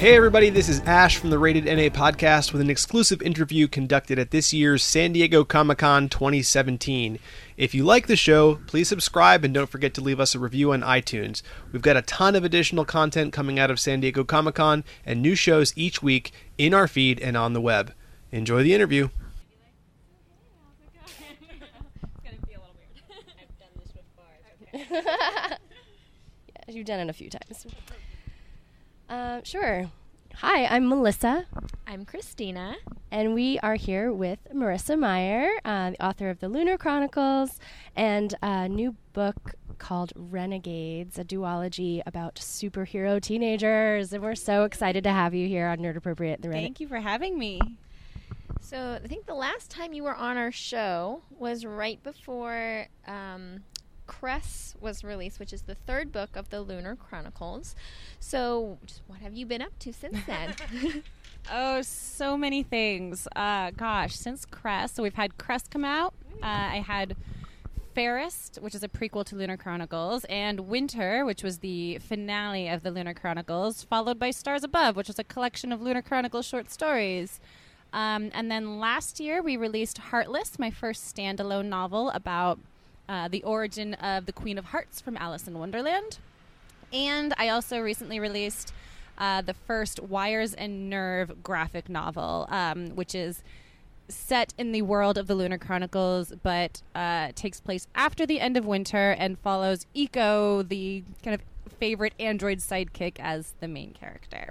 Hey, everybody, this is Ash from the Rated NA podcast with an exclusive interview conducted at this year's San Diego Comic Con 2017. If you like the show, please subscribe and don't forget to leave us a review on iTunes. We've got a ton of additional content coming out of San Diego Comic Con and new shows each week in our feed and on the web. Enjoy the interview. yeah, you've done it a few times. Uh, sure. Hi, I'm Melissa, I'm Christina. and we are here with Marissa Meyer, uh, the author of the Lunar Chronicles, and a new book called Renegades, a duology about superhero teenagers. And we're so excited to have you here on Nerd Appropriate. The Rene- Thank you for having me. So I think the last time you were on our show was right before um, Cress was released, which is the third book of the Lunar Chronicles. So what have you been up to since then? Oh, so many things. Uh, gosh, since Cress, so we've had Cress come out. Uh, I had Fairest, which is a prequel to Lunar Chronicles, and Winter, which was the finale of the Lunar Chronicles, followed by Stars Above, which was a collection of Lunar Chronicles short stories. Um, and then last year we released Heartless, my first standalone novel about uh, the origin of the Queen of Hearts from Alice in Wonderland. And I also recently released uh, the first Wires and Nerve graphic novel, um, which is set in the world of the Lunar Chronicles, but uh, takes place after the end of winter and follows Iko, the kind of favorite android sidekick, as the main character.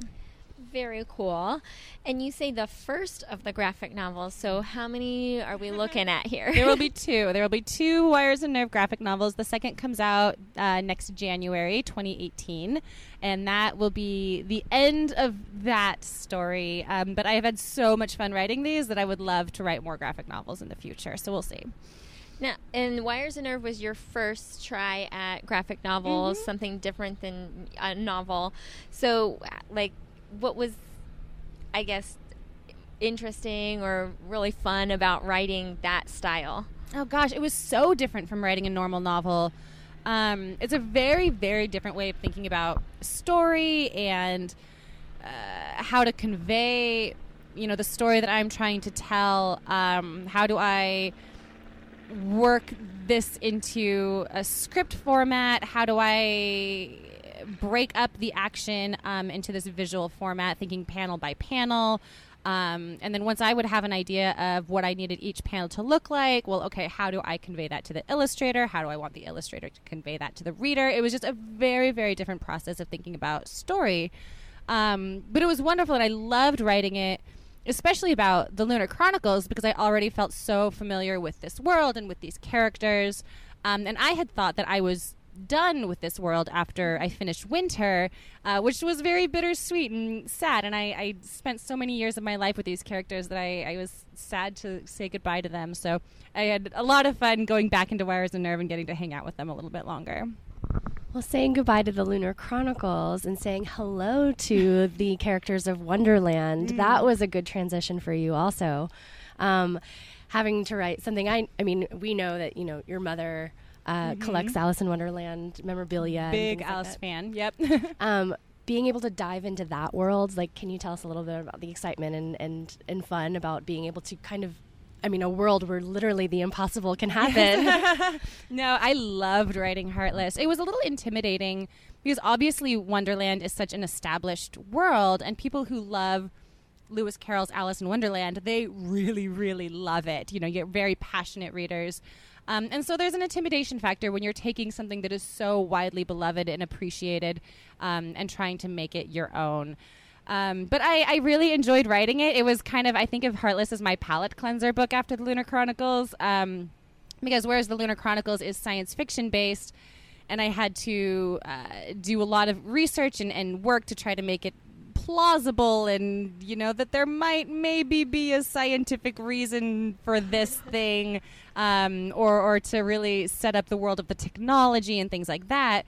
Very cool. And you say the first of the graphic novels. So how many are we looking at here? there will be two. There will be two Wires and Nerve graphic novels. The second comes out uh, next January, 2018, and that will be the end of that story. Um, but I have had so much fun writing these that I would love to write more graphic novels in the future. So we'll see. Now, and Wires and Nerve was your first try at graphic novels, something different than a novel. So, like, what was, I guess, interesting or really fun about writing that style? Oh gosh, it was so different from writing a normal novel. Um, it's a very, very different way of thinking about story and uh, how to convey, you know, the story that I'm trying to tell. Um, how do I work this into a script format? How do I break up the action um, into this visual format, thinking panel by panel? Um, and then once I would have an idea of what I needed each panel to look like, well, okay, how do I convey that to the illustrator? How do I want the illustrator to convey that to the reader? It was just a very, very different process of thinking about story. Um, but it was wonderful, and I loved writing it, especially about the Lunar Chronicles, because I already felt so familiar with this world and with these characters. Um, and I had thought that I was done with this world after I finished Winter, uh, which was very bittersweet and sad. And I, I, spent so many years of my life with these characters that I, I, was sad to say goodbye to them. So I had a lot of fun going back into Wires and Nerve and getting to hang out with them a little bit longer. Well, saying goodbye to the Lunar Chronicles and saying hello to the characters of Wonderland, that was a good transition for you, also. Um, having to write something, I, I mean, we know that, you know, your mother uh, collects Alice in Wonderland memorabilia. Big things like Alice fan. Yep. Um, being able to dive into that world, like, can you tell us a little bit about the excitement and, and, and fun about being able to kind of, I mean, a world where literally the impossible can happen? no, I loved writing Heartless. It was a little intimidating because obviously Wonderland is such an established world, and people who love Lewis Carroll's Alice in Wonderland, they really, really love it. You know, you get very passionate readers. Um, and so there's an intimidation factor when you're taking something that is so widely beloved and appreciated um, and trying to make it your own. Um, but I, I really enjoyed writing it. It was kind of, I think of Heartless as my palate cleanser book after the Lunar Chronicles. Um, because whereas the Lunar Chronicles is science fiction based, and I had to uh, do a lot of research and, and work to try to make it plausible and you know that there might maybe be a scientific reason for this thing um, or, or to really set up the world of the technology and things like that.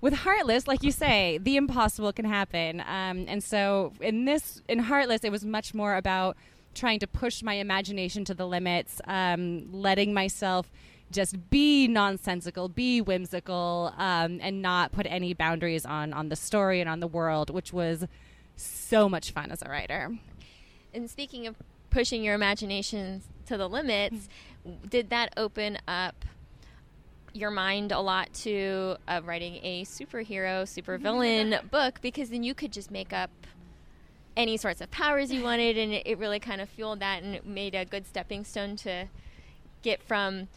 With heartless like you say the impossible can happen. Um, and so in this in heartless it was much more about trying to push my imagination to the limits um, letting myself just be nonsensical, be whimsical, um, and not put any boundaries on on the story and on the world, which was so much fun as a writer. And speaking of pushing your imagination to the limits, did that open up your mind a lot to uh, writing a superhero, supervillain book? Because then you could just make up any sorts of powers you wanted, and it, it really kind of fueled that, and it made a good stepping stone to get from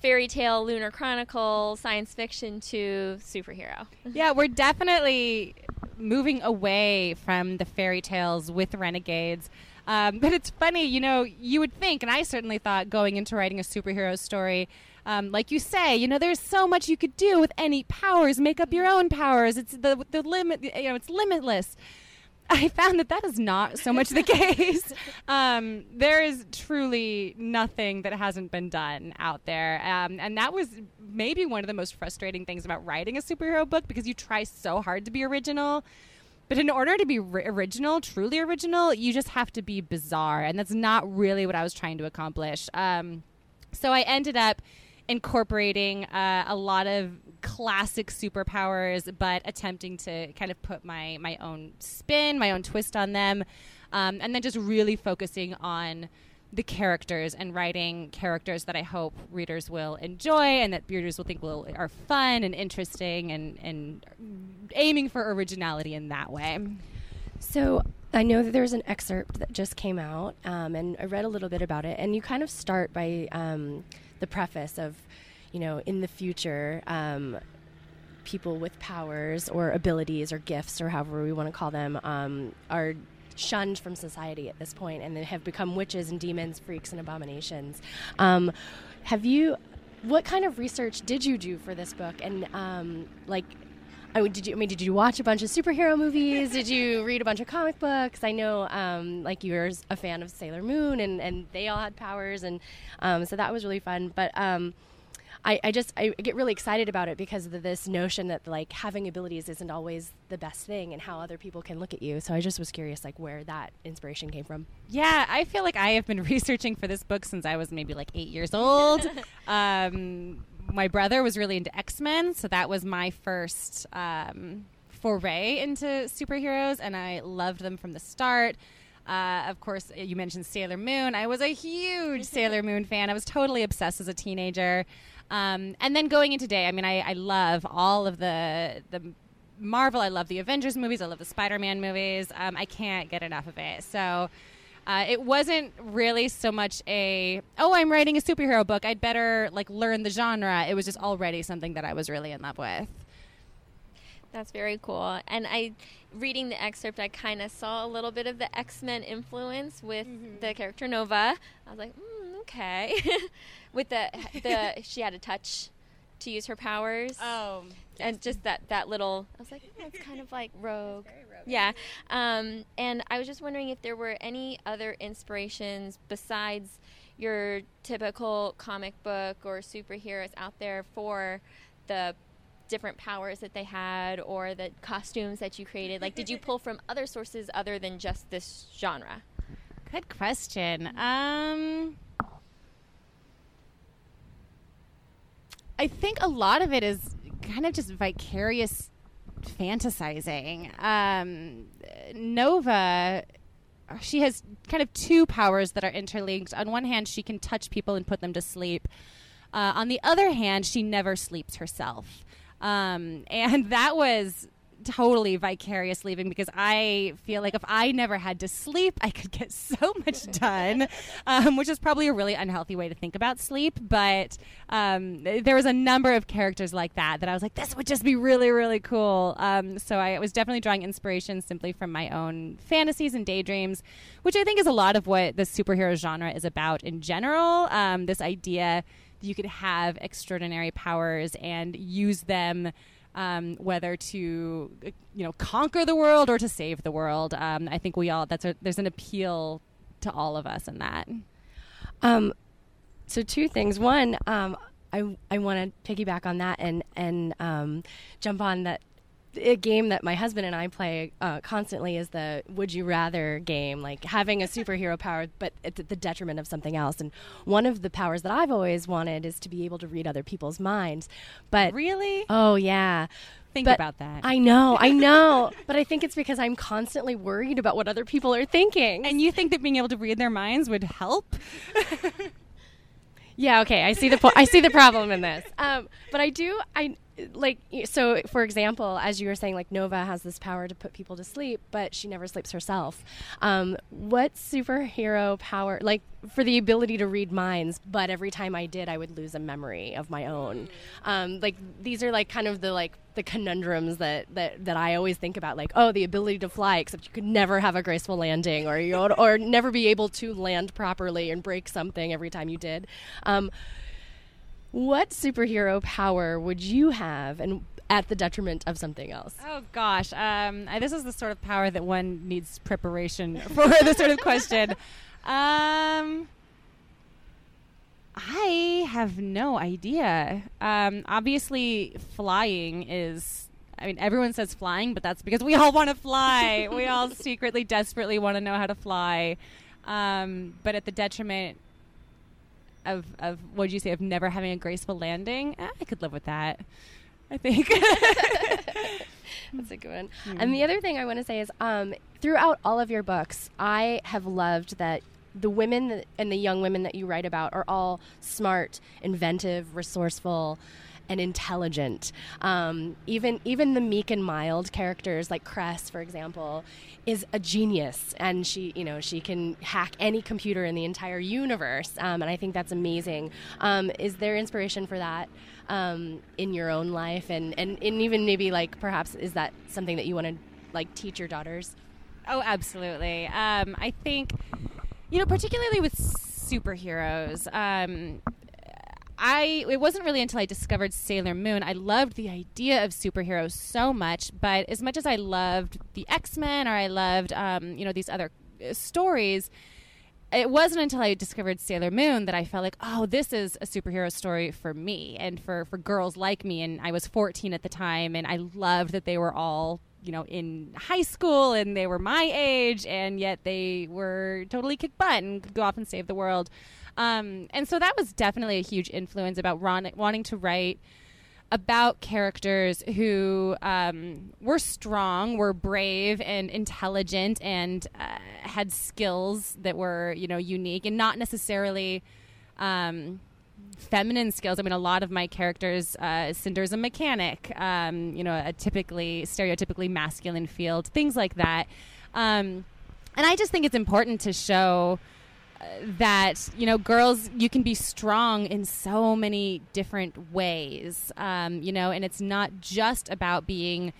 fairy tale, lunar chronicle, science fiction to superhero. yeah, we're definitely moving away from the fairy tales with renegades. Um, but it's funny, you know, you would think, and I certainly thought going into writing a superhero story, um, like you say, you know, there's so much you could do with any powers. Make up your own powers. It's the the limit. You know, it's limitless. I found that that is not so much the case. Um, there is truly nothing that hasn't been done out there. Um, and that was maybe one of the most frustrating things about writing a superhero book because you try so hard to be original. But in order to be ri- original, truly original, you just have to be bizarre. And that's not really what I was trying to accomplish. Um, so I ended up incorporating uh, a lot of classic superpowers, but attempting to kind of put my my own spin, my own twist on them, um, and then just really focusing on the characters and writing characters that I hope readers will enjoy and that readers will think will are fun and interesting and and aiming for originality in that way. So I know that there's an excerpt that just came out, um, and I read a little bit about it. And you kind of start by um, the preface of, you know, in the future, um, people with powers or abilities or gifts or however we want to call them um, are shunned from society at this point and they have become witches and demons, freaks and abominations. Um, have you? What kind of research did you do for this book? And um, like, I mean, did you? I mean, did you watch a bunch of superhero movies? did you read a bunch of comic books? I know, um, like you were a fan of Sailor Moon, and and they all had powers, and um, so that was really fun. But um, I, I just I get really excited about it because of this notion that like having abilities isn't always the best thing, and how other people can look at you. So I just was curious, like where that inspiration came from. Yeah, I feel like I have been researching for this book since I was maybe like eight years old. um, my brother was really into X Men, so that was my first um, foray into superheroes, and I loved them from the start. Uh, of course, you mentioned Sailor Moon. I was a huge Sailor Moon fan. I was totally obsessed as a teenager. Um, and then going into day, I mean, I, I love all of the the Marvel. I love the Avengers movies. I love the Spider Man movies. Um, I can't get enough of it. So. Uh, it wasn't really so much a oh I'm writing a superhero book I'd better like learn the genre it was just already something that I was really in love with That's very cool. And I, reading the excerpt, I kind of saw a little bit of the X Men influence with the character Nova. I was like, mm, okay. with the the she had a touch to use her powers. oh and just that that little i was like oh, it's kind of like rogue. Yeah. Um, and i was just wondering if there were any other inspirations besides your typical comic book or superheroes out there for the different powers that they had or the costumes that you created? Like did you pull from other sources other than just this genre? Good question. Um, I think a lot of it is kind of just vicarious fantasizing. Um, Nova, she has kind of two powers that are interlinked. On one hand, she can touch people and put them to sleep. Uh, on the other hand, she never sleeps herself. Um, and that was totally vicarious leaving because I feel like if I never had to sleep, I could get so much done, um, which is probably a really unhealthy way to think about sleep. But um, there was a number of characters like that that I was like, this would just be really, really cool. Um, so I was definitely drawing inspiration simply from my own fantasies and daydreams, which I think is a lot of what the superhero genre is about in general. Um, this idea you could have extraordinary powers and use them um, whether to you know conquer the world or to save the world. Um, I think we all that's a, there's an appeal to all of us in that. Um, so two things. One, um, I I want to piggyback on that and and um, jump on that. A game that my husband and I play uh, constantly is the "Would you rather" game, like having a superhero power, but at the detriment of something else. And one of the powers that I've always wanted is to be able to read other people's minds. But really, oh yeah. Think But about that. I know, I know, but I think it's because I'm constantly worried about what other people are thinking. and you think that being able to read their minds would help? Yeah, okay. I see the po- I see the problem in this. Um, but I do I like so for example, as you were saying like Nova has this power to put people to sleep, but she never sleeps herself. Um, what superhero power like for the ability to read minds, but every time I did I would lose a memory of my own. Um, like these are like kind of the like the conundrums that, that, that I always think about, like, oh, the ability to fly, except you could never have a graceful landing, or you or never be able to land properly and break something every time you did. Um, what superhero power would you have, and at the detriment of something else? Oh gosh, um, I- this is the sort of power that one needs preparation for this sort of question. Um, I have no idea. Um, obviously, flying is. I mean, everyone says flying, but that's because we all want to fly. we all secretly, desperately want to know how to fly. Um, but at the detriment of, of what would you say, of never having a graceful landing, eh, I could live with that. I think. That's a good one. And the other thing I want to say is, um, throughout all of your books, I have loved that the women that, and the young women that you write about are all smart, inventive, resourceful, and intelligent. Um, even even the meek and mild characters, like Cress, for example, is a genius, and she you know she can hack any computer in the entire universe, um, and I think that's amazing. Um, is there inspiration for that? Um, in your own life, and, and, and even maybe like perhaps is that something that you want to like teach your daughters? Oh, absolutely. Um, I think, you know, particularly with superheroes, um, I it wasn't really until I discovered Sailor Moon. I loved the idea of superheroes so much, but as much as I loved the X Men or I loved, um, you know, these other uh, stories. It wasn't until I discovered Sailor Moon that I felt like, oh, this is a superhero story for me and for, for girls like me. And I was 14 at the time, and I loved that they were all you know in high school and they were my age and yet they were totally kick butt and could go off and save the world um, and so that was definitely a huge influence about ron- wanting to write about characters who um, were strong, were brave and intelligent, and uh, had skills that were you know unique and not necessarily. Um, feminine skills. I mean, a lot of my characters, uh, Cinder's a mechanic, um, you know, a typically, stereotypically masculine field, things like that. Um, and I just think it's important to show uh, that, you know, girls, you can be strong in so many different ways, um, you know, and it's not just about being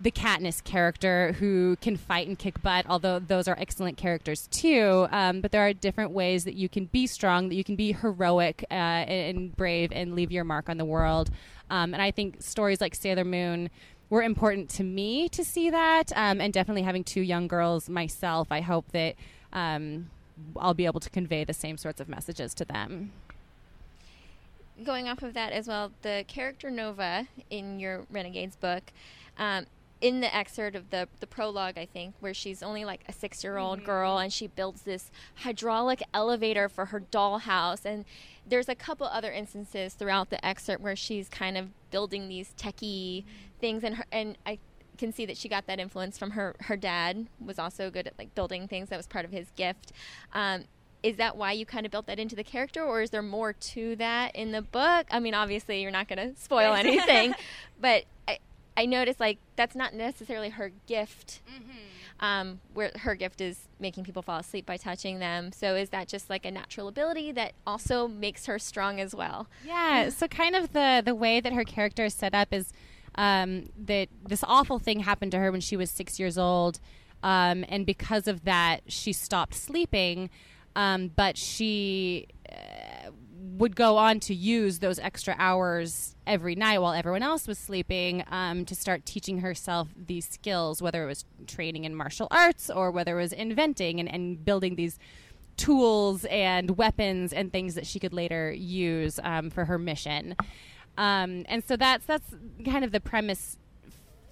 the Katniss character who can fight and kick butt, although those are excellent characters too. Um, but there are different ways that you can be strong, that you can be heroic uh, and, brave and leave your mark on the world. Um, and I think stories like Sailor Moon were important to me to see that. Um, and definitely having two young girls myself, I hope that um, I'll be able to convey the same sorts of messages to them. Going off of that as well, the character Nova in your Renegades book, um, in the excerpt of the the prologue, I think, where she's only like a six year old girl and she builds this hydraulic elevator for her dollhouse, and there's a couple other instances throughout the excerpt where she's kind of building these techie things, and her and I can see that she got that influence from her her dad was also good at like building things. That was part of his gift. Um, is that why you kind of built that into the character or is there more to that in the book? I mean obviously you're not going to spoil anything but I, I noticed like that's not necessarily her gift um, where her gift is making people fall asleep by touching them so is that just like a natural ability that also makes her strong as well Yeah. So kind of the the way that her character is set up is um, that this awful thing happened to her when she was six years old, um, and because of that, she stopped sleeping. Um, but she uh, would go on to use those extra hours every night while everyone else was sleeping um, to start teaching herself these skills, whether it was training in martial arts or whether it was inventing and, and building these tools and weapons and things that she could later use um, for her mission. Um, and so that's that's kind of the premise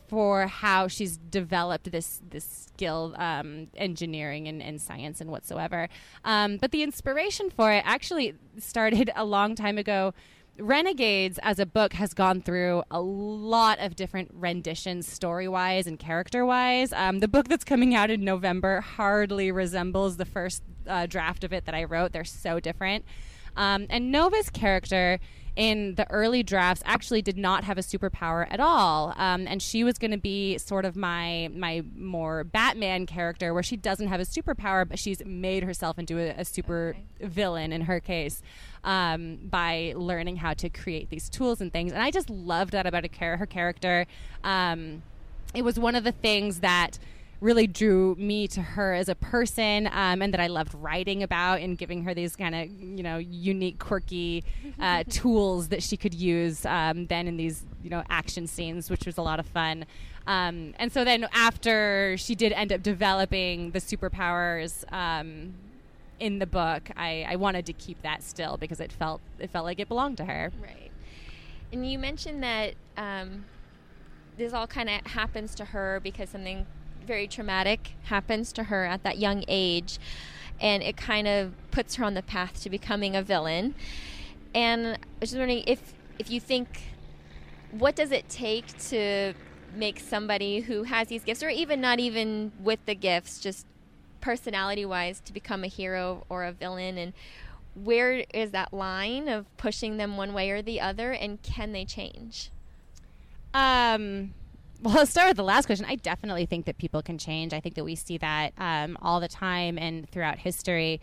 for how she's developed this this skill, um, engineering and, and science and whatsoever. Um, but the inspiration for it actually started a long time ago. Renegades as a book has gone through a lot of different renditions, story wise and character wise. Um, the book that's coming out in November hardly resembles the first uh, draft of it that I wrote. They're so different. Um, and Nova's character in the early drafts actually did not have a superpower at all, um, and she was going to be sort of my my more Batman character, where she doesn't have a superpower, but she's made herself into a, a super Okay. villain in her case um, by learning how to create these tools and things. And I just loved that about her character. Um, it was one of the things that really drew me to her as a person um, and that I loved writing about and giving her these kind of you know unique quirky uh, tools that she could use um, then in these you know action scenes which was a lot of fun um, and so then after she did end up developing the superpowers um, in the book I, I wanted to keep that still because it felt it felt like it belonged to her Right. And you mentioned that um, this all kind of happens to her because something very traumatic happens to her at that young age, and it kind of puts her on the path to becoming a villain. And I was just wondering if if you think, what does it take to make somebody who has these gifts, or even not even with the gifts, just personality wise, to become a hero or a villain, and where is that line of pushing them one way or the other, and can they change? Um, well, let's start with the last question. I definitely think that people can change. I think that we see that um, all the time and throughout history.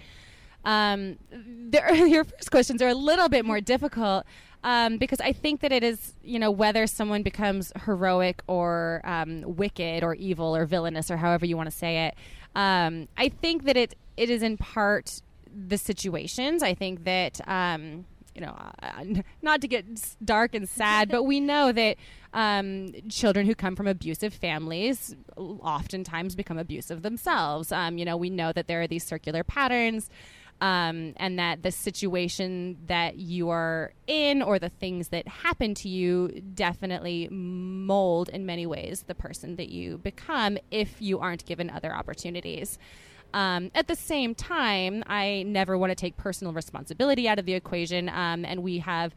Um, your first questions are a little bit more difficult um, because I think that it is, you know, whether someone becomes heroic or um, wicked or evil or villainous or however you want to say it. Um, I think that it it is in part the situations. I think that um, you know, uh, not to get dark and sad, but we know that um, children who come from abusive families oftentimes become abusive themselves. Um, you know, we know that there are these circular patterns. Um, and that the situation that you are in or the things that happen to you definitely mold in many ways the person that you become if you aren't given other opportunities. Um, at the same time, I never want to take personal responsibility out of the equation, um, and we have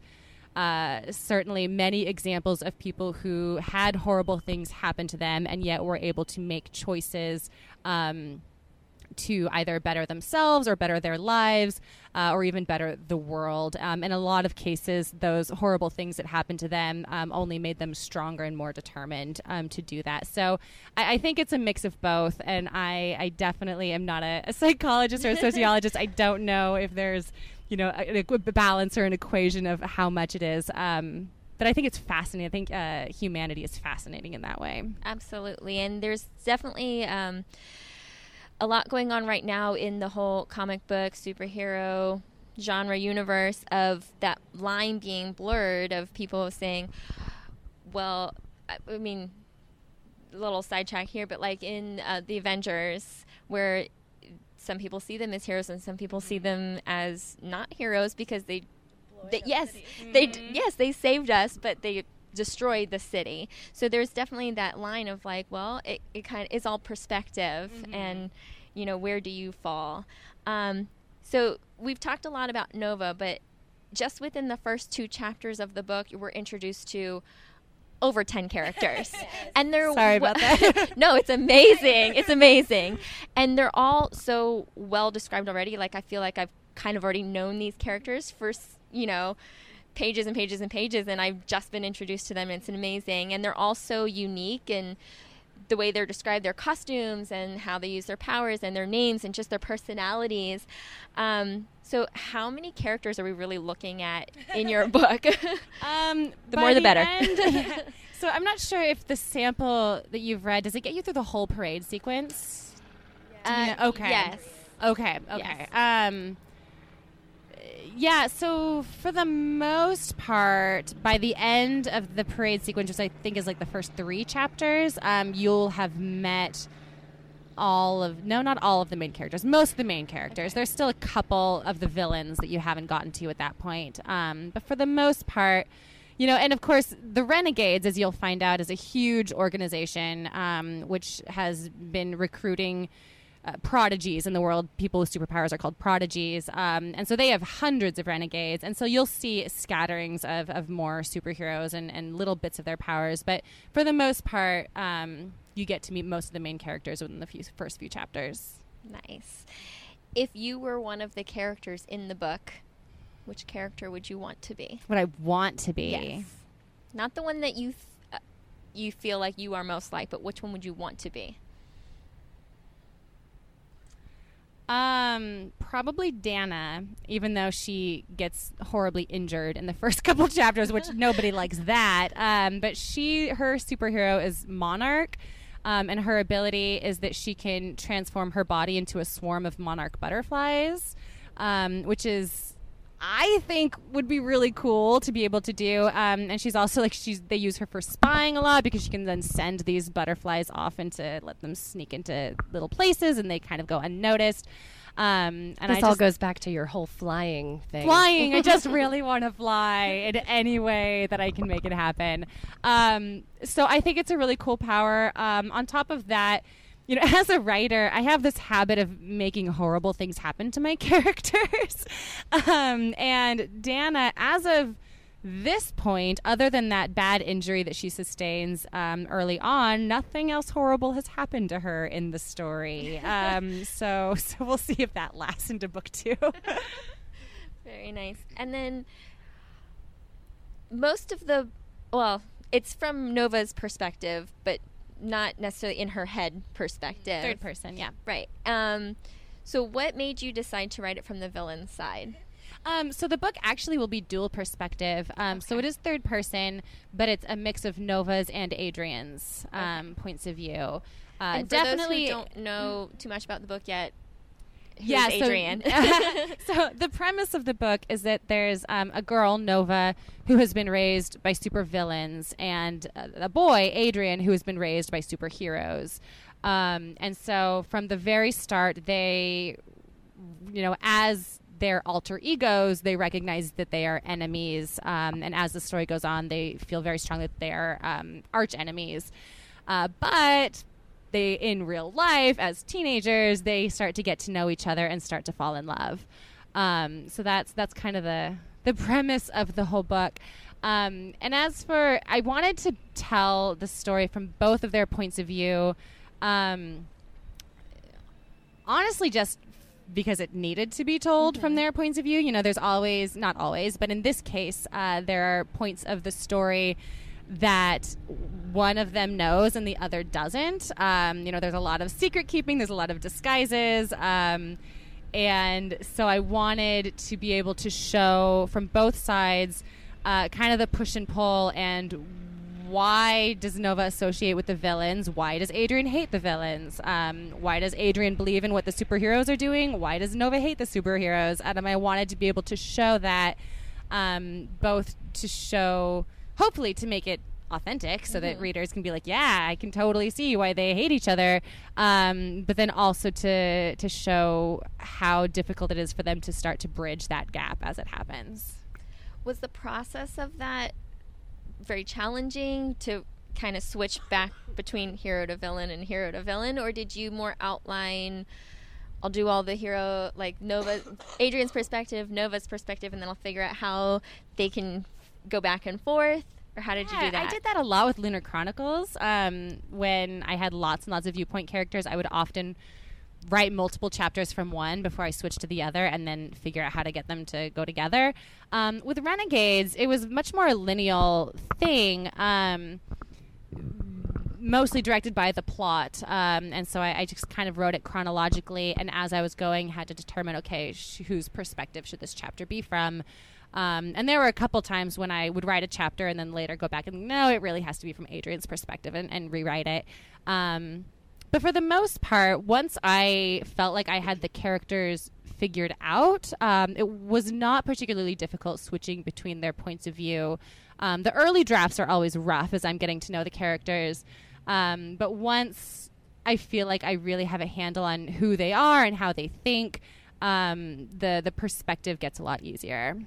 uh, certainly many examples of people who had horrible things happen to them and yet were able to make choices. Um, to either better themselves or better their lives uh, or even better the world. Um, in a lot of cases, those horrible things that happened to them um, only made them stronger and more determined um, to do that. So I, I think it's a mix of both. And I, I definitely am not a, a psychologist or a sociologist. I don't know if there's, you know, a, a balance or an equation of how much it is. Um, but I think it's fascinating. I think uh, humanity is fascinating in that way. Absolutely, and there's definitely um, a lot going on right now in the whole comic book superhero genre universe of that line being blurred of people saying, well, I, I mean, little sidetrack here, but like in uh, the Avengers, where some people see them as heroes and some people see them as not heroes because they, they yes, they yes they saved us, but they destroyed the city. So there's definitely that line of like, well, it, it kind of is all perspective, and you know where do you fall. Um, so we've talked a lot about Nova, but just within the first two chapters of the book, we're introduced to over 10 characters. and they're Sorry about that. no, it's amazing. It's amazing. And they're all so well described already. Like I feel like I've kind of already known these characters for, you know, pages and pages and pages and I've just been introduced to them. It's amazing. And they're all so unique and the way they're described, their costumes and how they use their powers and their names and just their personalities. Um, so, how many characters are we really looking at in your book? Um, The more the better. end- yeah. So I'm not sure if the sample that you've read does it get you through the whole parade sequence? Uh, okay. Yes. Okay. Okay. Um. Yeah. So for the most part, by the end of the parade sequence, which I think is like the first three chapters, um, you'll have met all of no, not all of the main characters. Most of the main characters. There's still a couple of the villains that you haven't gotten to at that point. Um, but for the most part, you know, and of course, the Renegades, as you'll find out, is a huge organization um, which has been recruiting. Uh, prodigies in the world. People with superpowers are called prodigies. Um, and so they have hundreds of renegades. And so you'll see scatterings of, of more superheroes and, and little bits of their powers. But for the most part, um, you get to meet most of the main characters within the few, first few chapters. Nice. If you were one of the characters in the book, which character would you want to be? What I want to be. Yes. Not the one that you th- uh, you feel like you are most like, but which one would you want to be? Um, probably Dana, even though she gets horribly injured in the first couple chapters, which nobody likes that. Um, but she, her superhero is Monarch. Um, and her ability is that she can transform her body into a swarm of monarch butterflies, um, which is I think would be really cool to be able to do. Um, and she's also like she's they use her for spying a lot because she can then send these butterflies off into let them sneak into little places and they kind of go unnoticed. Um, and this I all just, goes back to your whole flying thing. flying. I just really want to fly in any way that I can make it happen. Um, so I think it's a really cool power. Um, on top of that, you know, as a writer, I have this habit of making horrible things happen to my characters. um, and Dana, as of this point, other than that bad injury that she sustains um, early on, nothing else horrible has happened to her in the story. Um, so, so we'll see if that lasts into book two. Very nice. And then most of the well, it's from Nova's perspective, but not necessarily in her head perspective. Third person, yeah. Right. Um, so what made you decide to write it from the villain's side? Um, so the book actually will be dual perspective. Um, So it is third person, but it's a mix of Nova's and Adrian's um, points of view. Uh, definitely, don't know too much about the book yet, yeah, so- Adrian? so the premise of the book is that there's um, a girl Nova who has been raised by supervillains, and a boy Adrian who has been raised by superheroes. Um, and so from the very start, they, you know, as their alter egos, they recognize that they are enemies. Um, and as the story goes on, they feel very strongly that they are um, arch enemies. Uh, but they in real life as teenagers they start to get to know each other and start to fall in love. Um, so that's that's kind of the the premise of the whole book. Um, and as for i wanted to tell the story from both of their points of view um, honestly just because it needed to be told from their points of view. You know there's always not always but in this case uh, there are points of the story that one of them knows and the other doesn't. Um, you know, there's a lot of secret keeping, there's a lot of disguises. Um, and so I wanted to be able to show from both sides uh, kind of the push and pull and why does Nova associate with the villains? Why does Adrian hate the villains? Um, why does Adrian believe in what the superheroes are doing? Why does Nova hate the superheroes? And I wanted to be able to show that um, both to show hopefully to make it authentic so that readers can be like yeah i can totally see why they hate each other. Um, but then also to to show how difficult it is for them to start to bridge that gap as it happens. Was the process of that very challenging to kind of switch back between hero to villain and hero to villain? Or did you more outline I'll do all the hero like Nova Adrian's perspective, Nova's perspective and then I'll figure out how they can go back and forth or how did you do that? I did that a lot with Lunar Chronicles. Um, when I had lots and lots of viewpoint characters, I would often write multiple chapters from one before I switched to the other and then figure out how to get them to go together. Um, with Renegades, it was much more a lineal thing. Um, mostly directed by the plot um, and so I, I just kind of wrote it chronologically and as i was going had to determine okay sh- whose perspective should this chapter be from um, and there were a couple times when I would write a chapter and then later go back and no, it really has to be from Adrian's perspective and, and rewrite it. Um, but for the most part, once I felt like I had the characters figured out, um, it was not particularly difficult switching between their points of view. Um, the early drafts are always rough as I'm getting to know the characters. Um, but once I feel like I really have a handle on who they are and how they think, um, the the perspective gets a lot easier.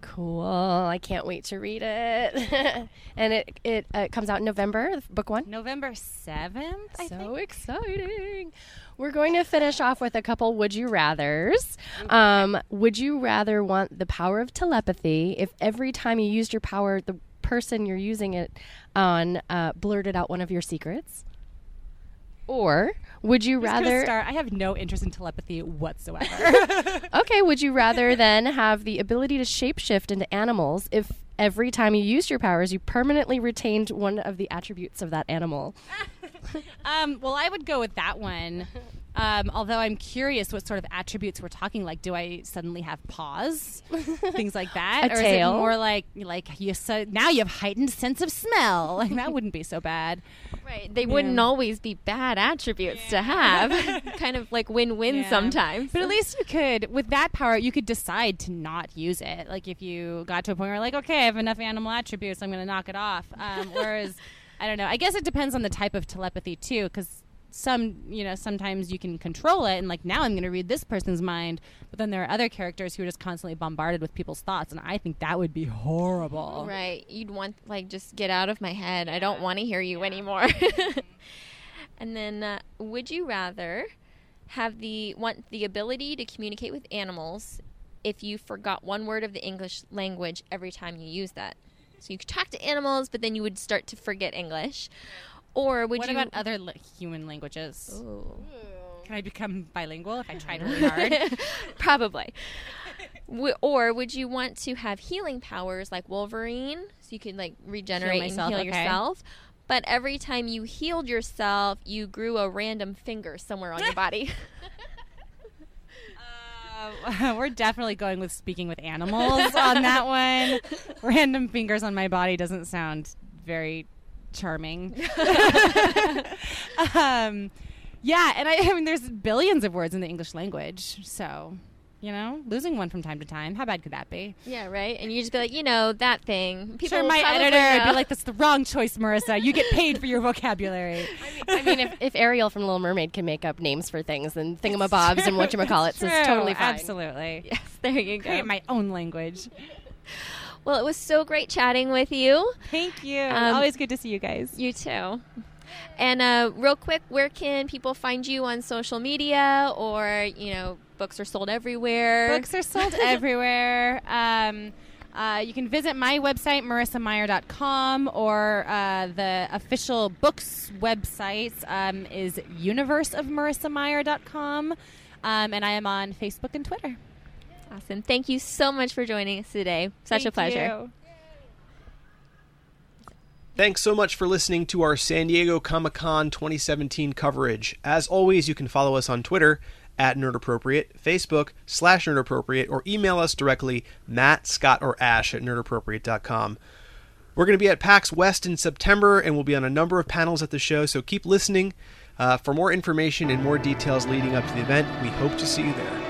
Cool. I can't wait to read it. and it it uh, comes out in November, book one. November 7th, I so think. exciting. We're going to finish off with a couple would you rathers. Um, would you rather want the power of telepathy if every time you used your power, the person you're using it on uh, blurted out one of your secrets? Or would you rather start. I have no interest in telepathy whatsoever. Okay, would you rather then have the ability to shapeshift into animals if every time you used your powers you permanently retained one of the attributes of that animal? um, well, I would go with that one. Um, although I'm curious what sort of attributes we're talking. Like, do I suddenly have paws, things like that, A or tail? is it more like like you so now you have heightened sense of smell? Like that wouldn't be so bad. Right. They wouldn't always be bad attributes to have. kind of like win-win Yeah. sometimes. But at least you could, with that power, you could decide to not use it. Like if you got to a point where, like, okay, I have enough animal attributes, I'm going to knock it off. Um, whereas, I don't know. I guess it depends on the type of telepathy too, because some, you know, sometimes you can control it, and like now I'm going to read this person's mind, but then there are other characters who are just constantly bombarded with people's thoughts, and I think that would be horrible. Right. You'd want like just get out of my head. I don't want to hear you anymore. and then uh, would you rather have the want the ability to communicate with animals if you forgot one word of the English language every time you use that? So you could talk to animals, but then you would start to forget English. Or would What you about other li- human languages? Ooh. Can I become bilingual if I try really hard? Probably. W- or would you want to have healing powers like Wolverine, so you could like regenerate myself, and heal okay. yourself? But every time you healed yourself, you grew a random finger somewhere on your body. Uh, we're definitely going with speaking with animals on that one. Random fingers on my body doesn't sound very charming. um, yeah, and I, I mean, there's billions of words in the English language, so you know, losing one from time to time, how bad could that be? yeah, right. And you just be like, you know, that thing. People sure, my editor would be like, "That's the wrong choice, Marissa. You get paid for your vocabulary." I mean, if, if Ariel from Little Mermaid can make up names for things, then thingamabobs and whatchamacallits is totally fine. Absolutely. yes, there you go. Create my own language. Well, it was so great chatting with you. Thank you. Um, Always good to see you guys. You too. And uh, real quick, where can people find you on social media or, you know, books are sold everywhere? Books are sold everywhere. Um, uh, you can visit my website, marissameyer.com, or uh, the official books website um, is universeofmarissameyer.com. Um, and I am on Facebook and Twitter. Awesome. Thank you so much for joining us today. Such a pleasure. you. Thanks so much for listening to our San Diego Comic Con 2017 coverage. As always, you can follow us on Twitter at NerdAppropriate, Facebook slash NerdAppropriate, or email us directly, Matt, Scott, or Ash at NerdAppropriate.com. We're going to be at PAX West in September, and we'll be on a number of panels at the show, so keep listening. Uh, for more information and more details leading up to the event, we hope to see you there.